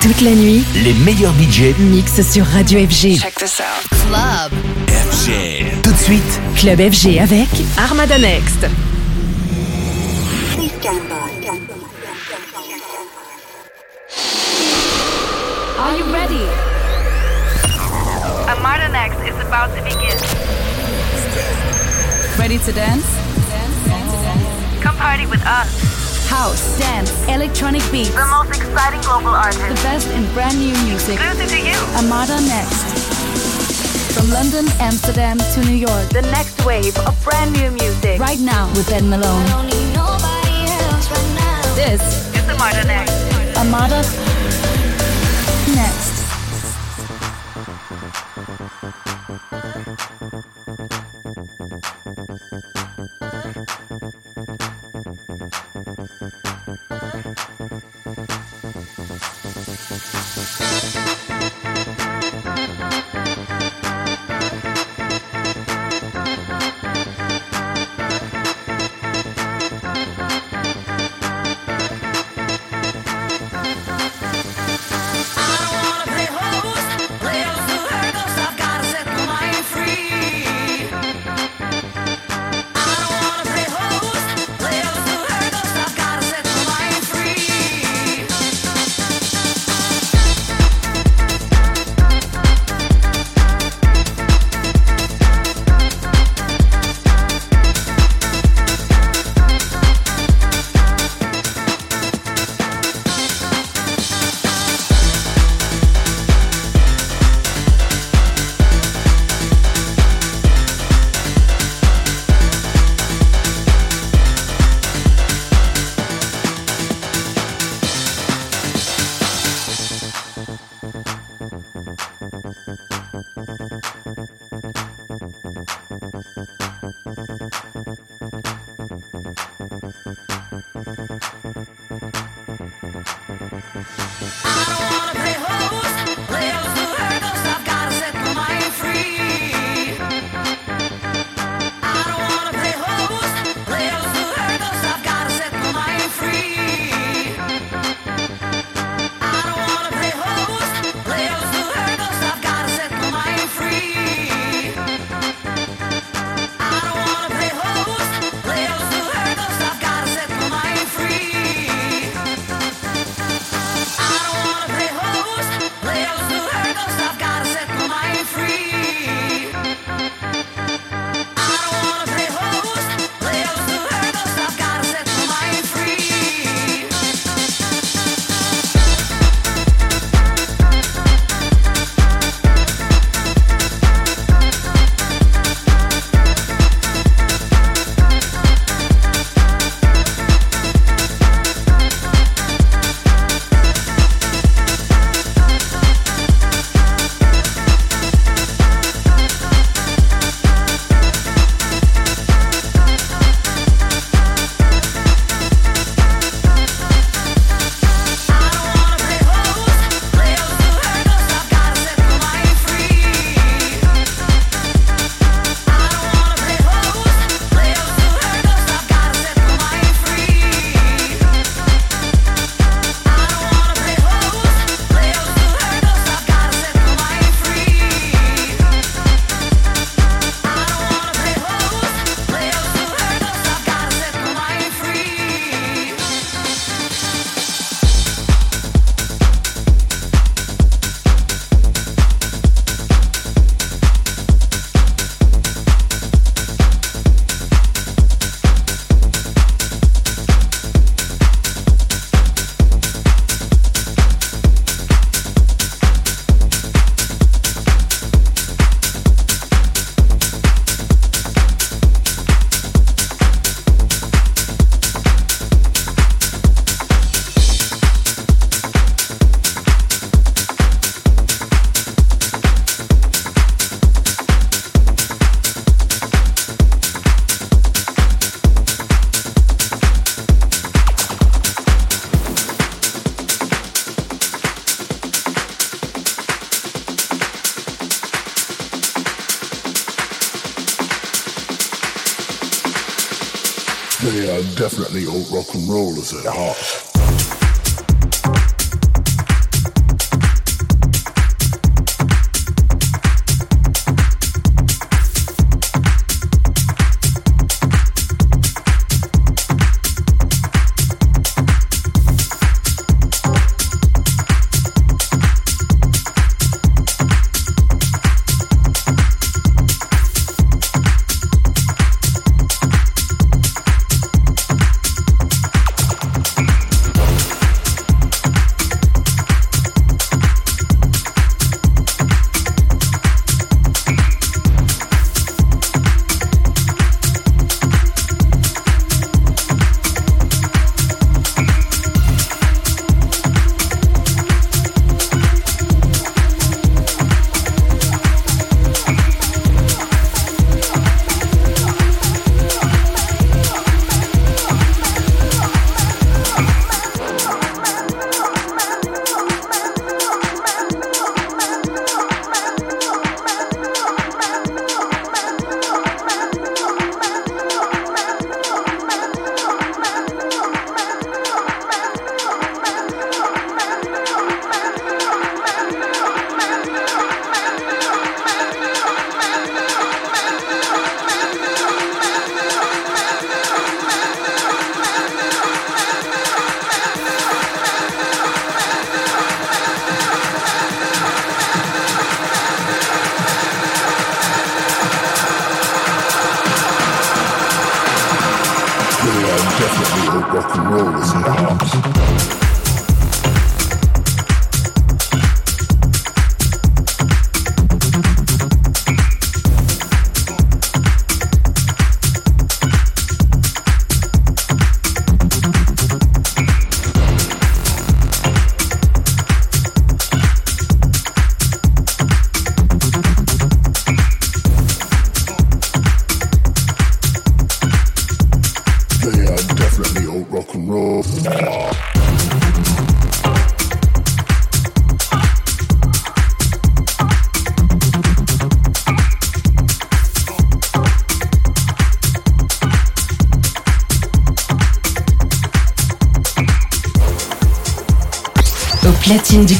Toute la nuit, les meilleurs budgets mixent sur Radio FG. Check this out. Club. FG. Tout de suite, Club FG avec Armada Next. Are you ready? Armada Next is about to begin. Ready to dance? Come party with us. House, dance, electronic beats. The most exciting global artist. The best in brand new music. Exclusive to you. Armada Next. From London, Amsterdam to New York. The next wave of brand new music. Right now with Ben Malone. This It's Armada Next. Armada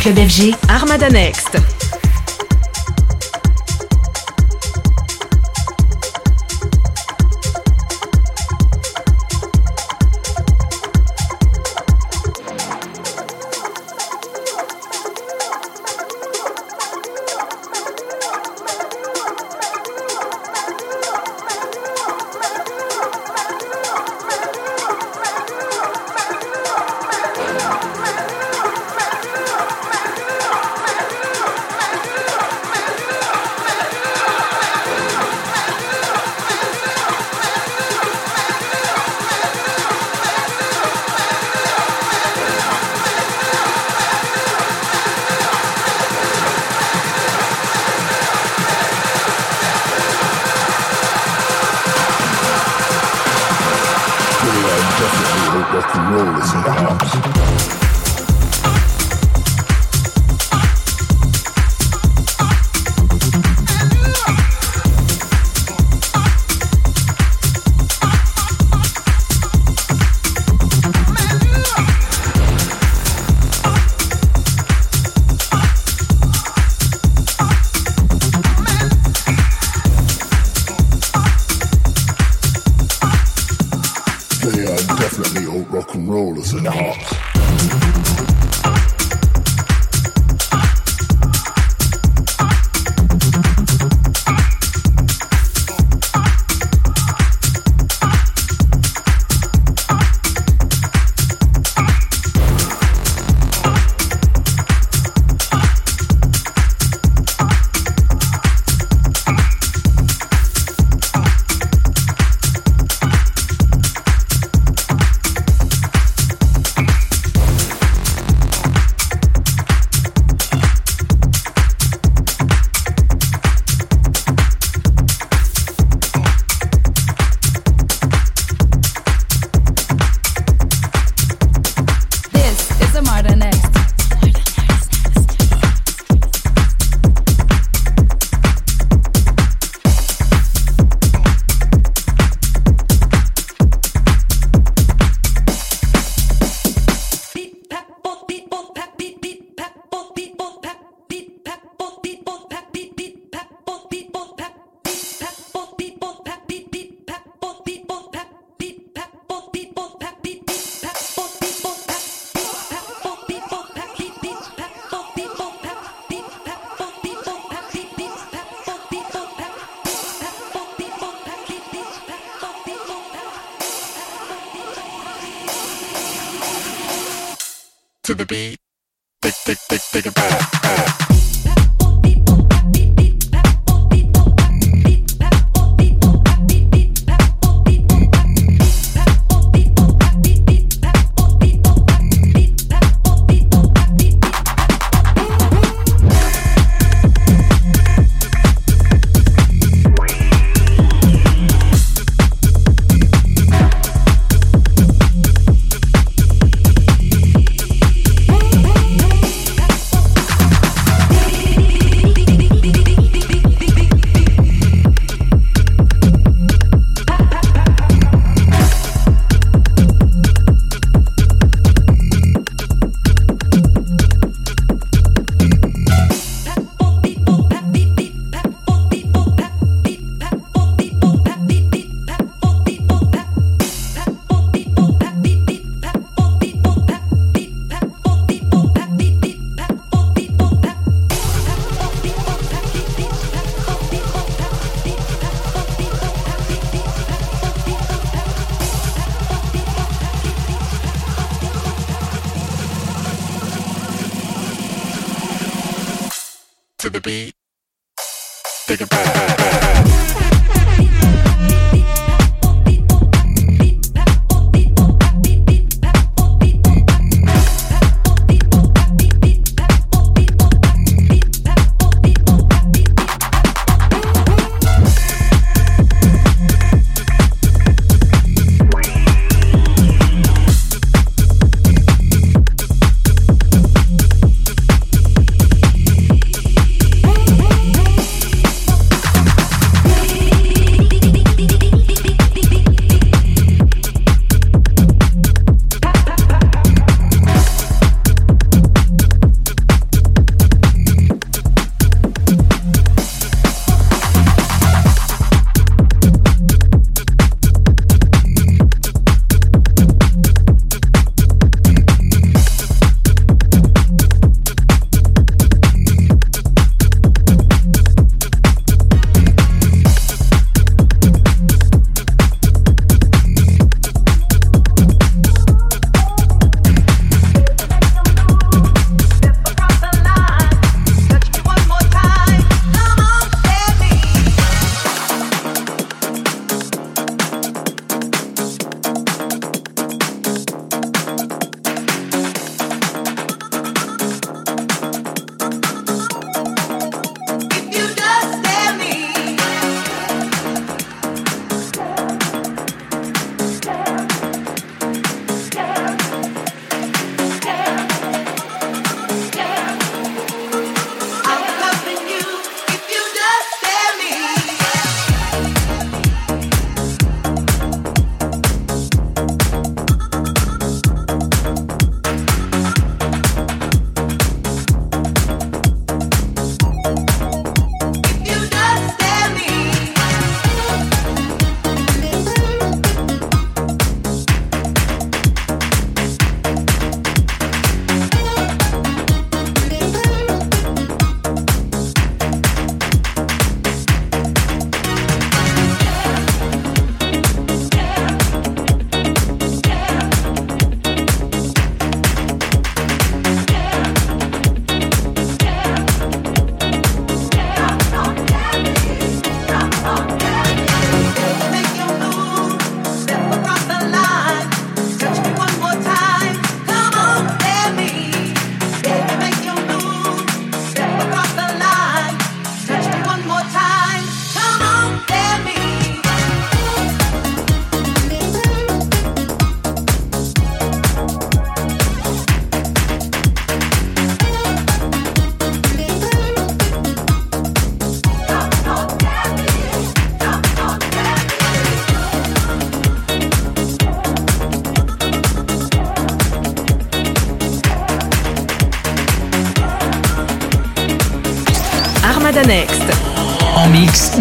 club FG, Armada Next.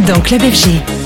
Dans Club FG.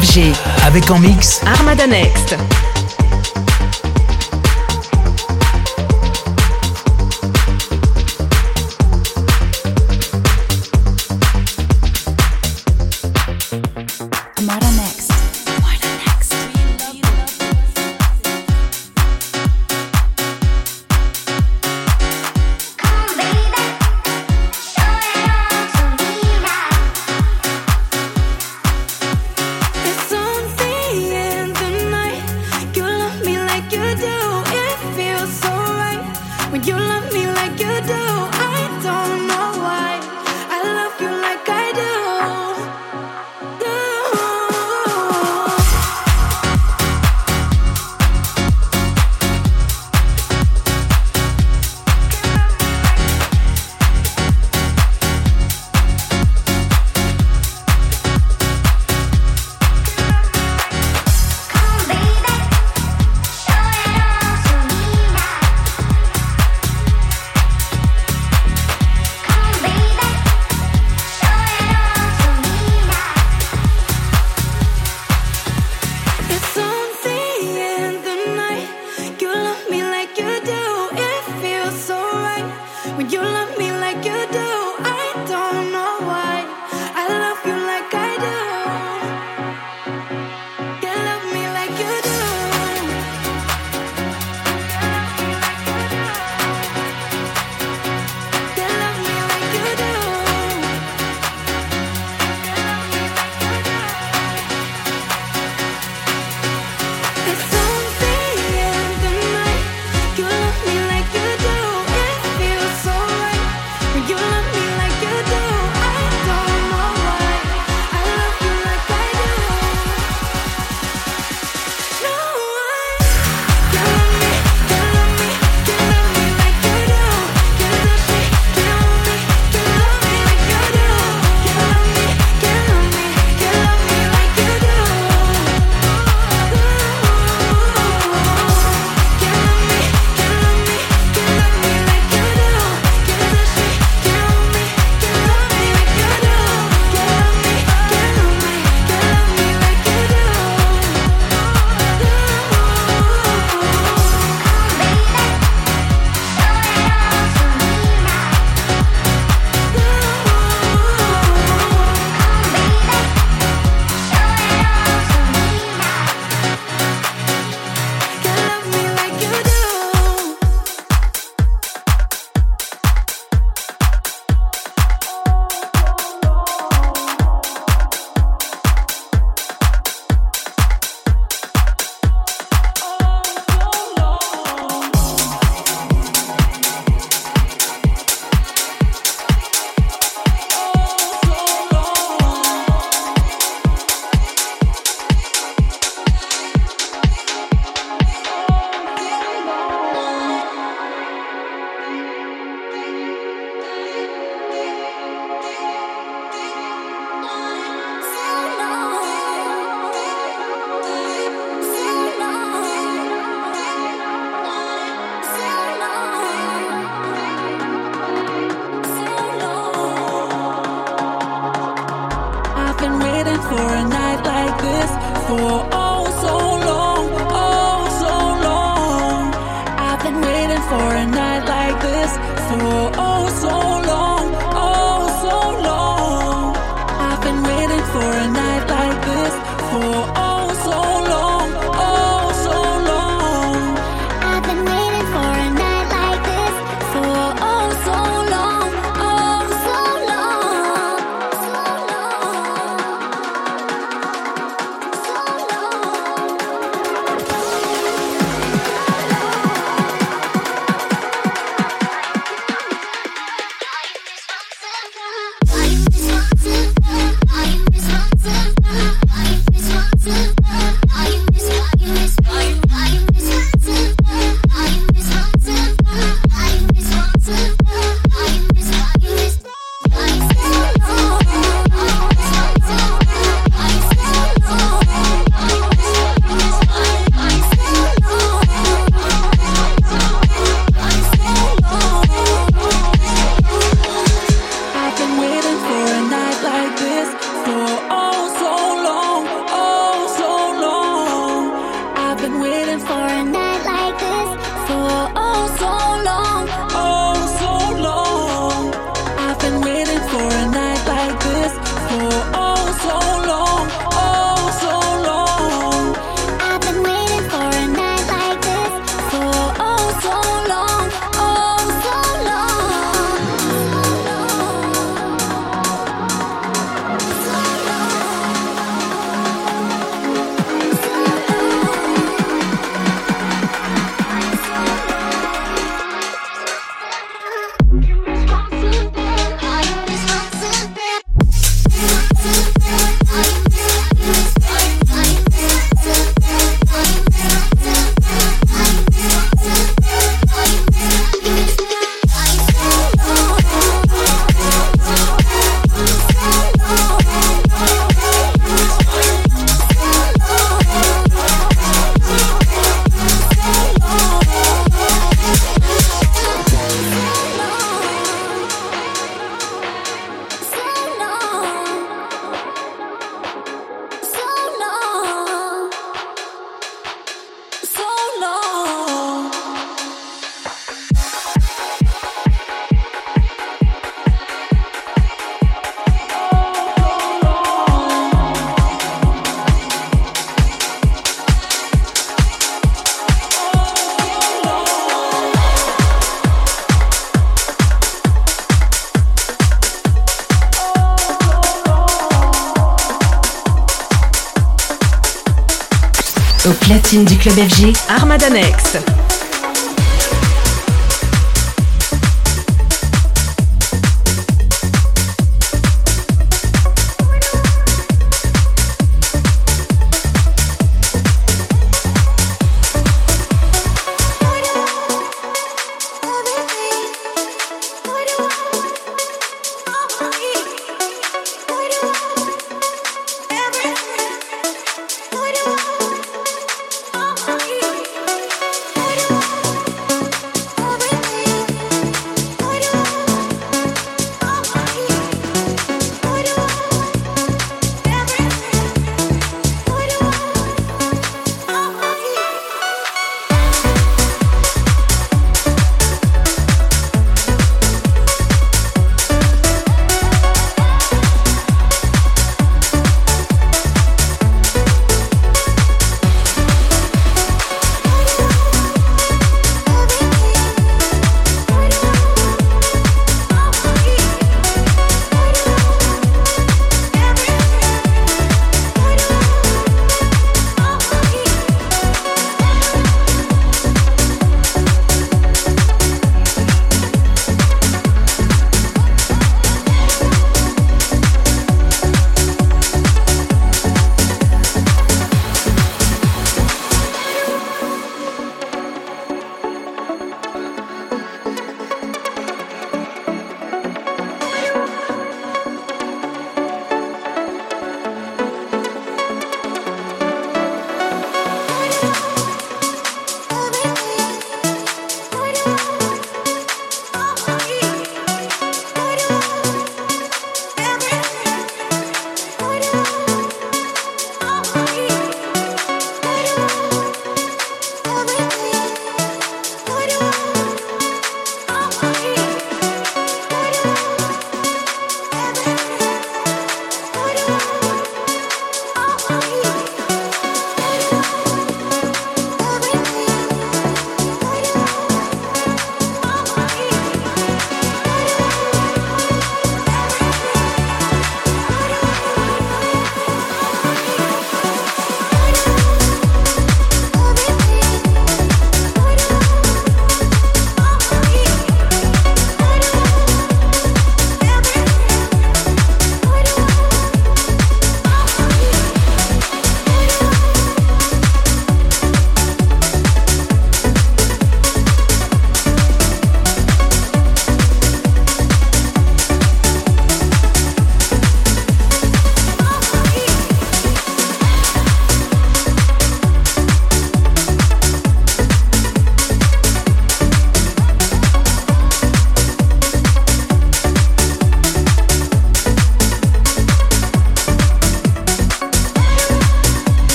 FG. Avec en mix Armada Next. Platine du club FG, Armadanex. Mix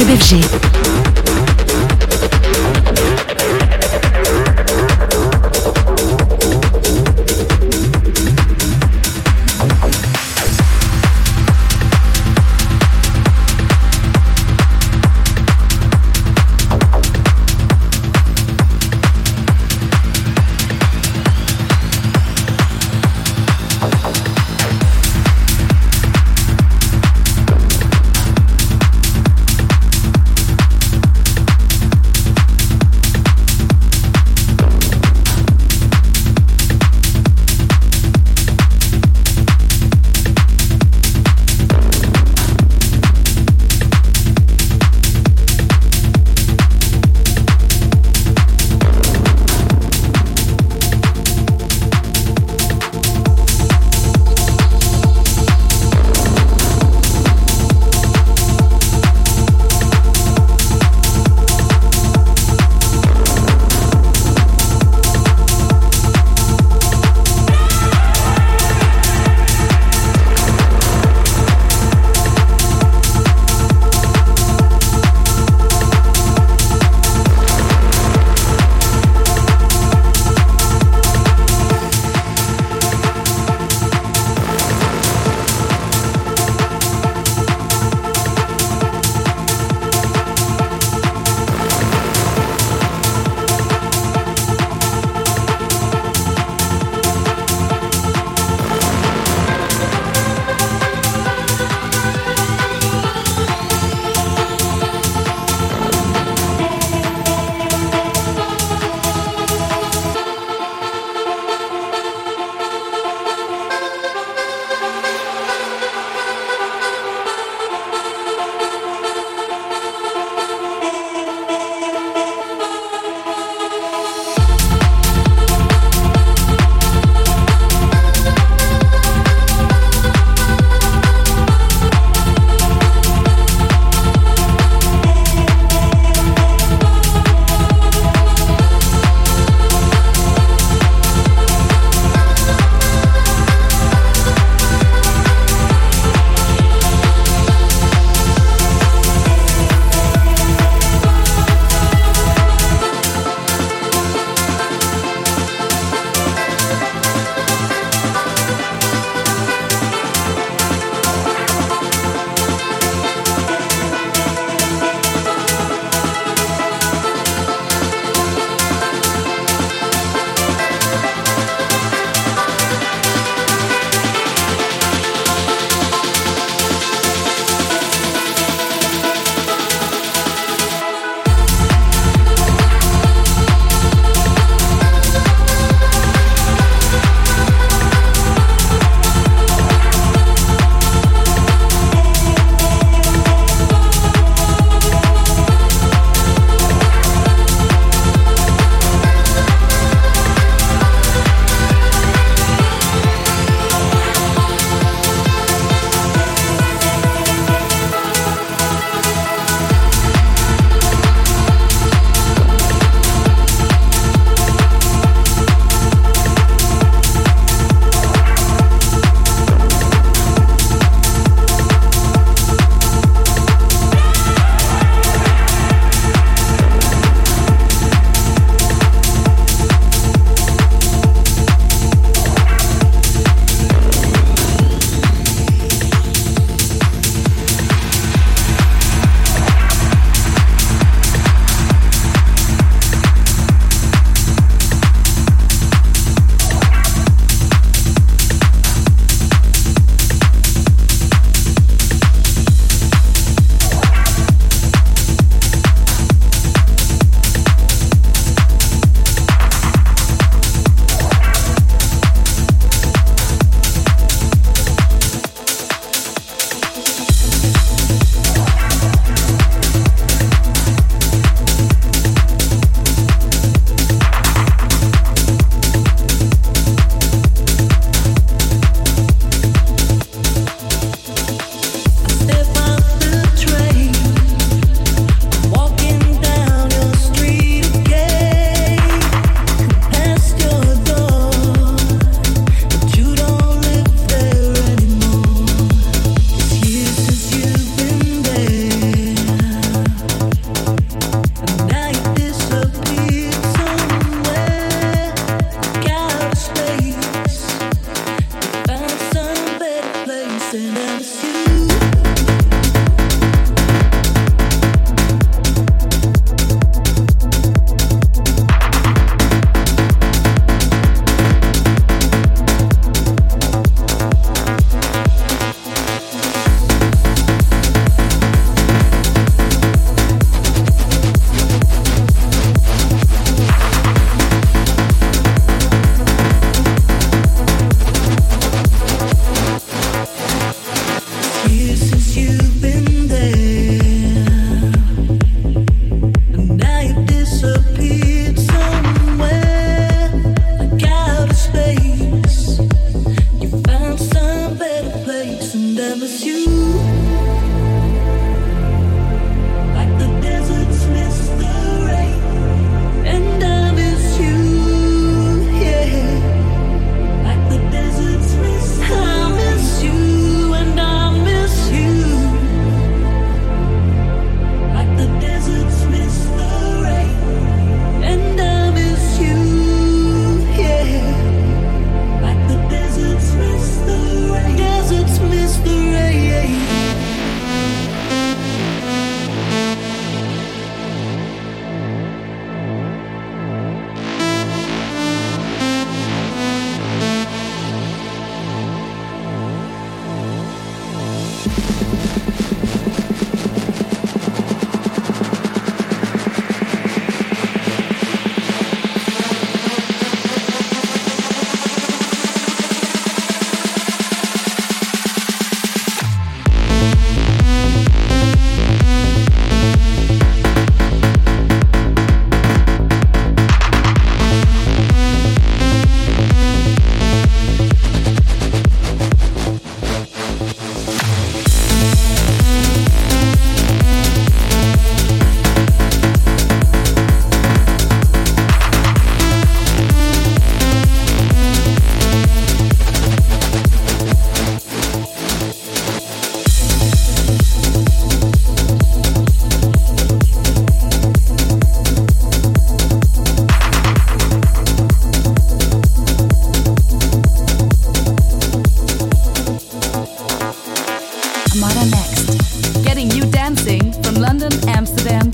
Club FG.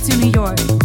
to New York.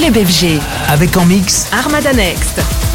Club FG. Avec en mix Armada Next.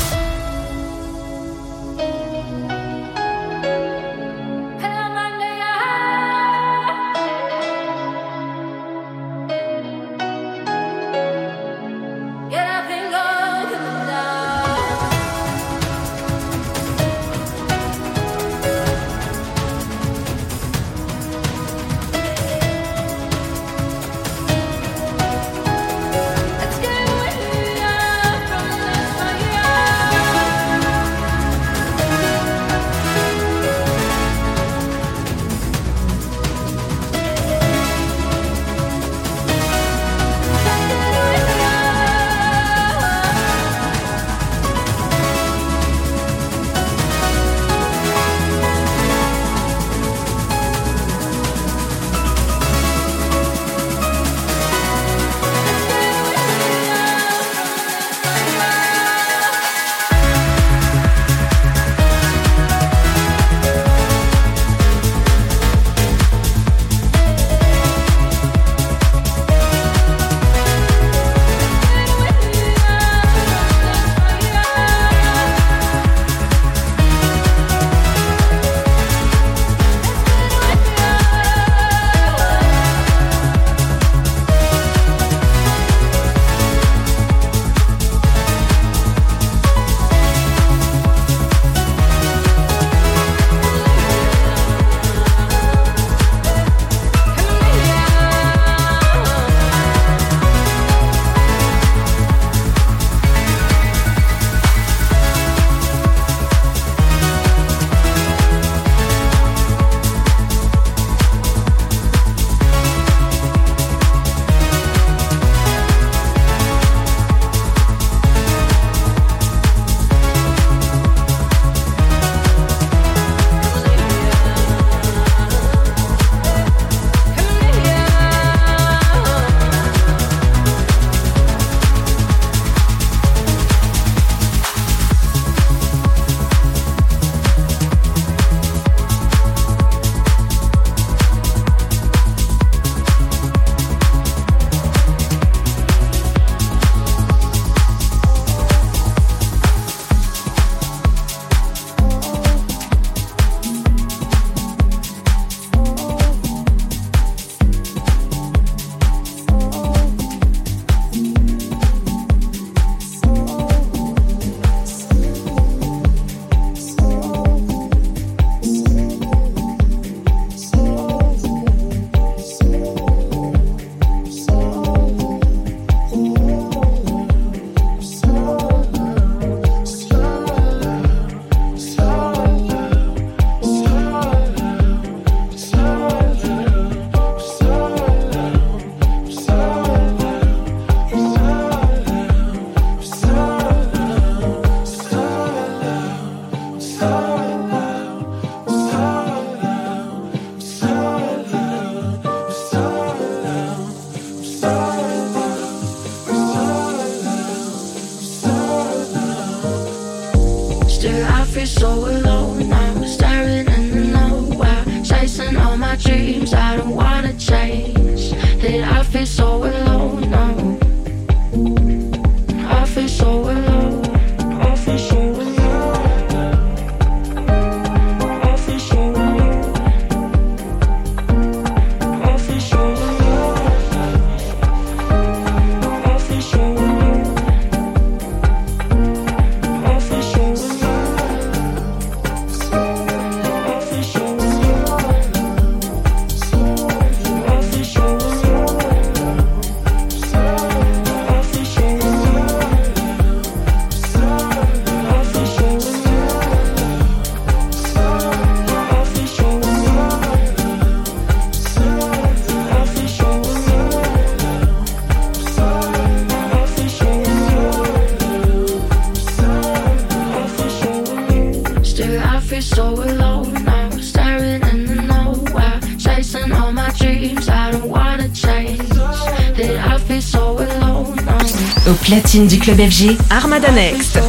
Du club FG, Armada Next.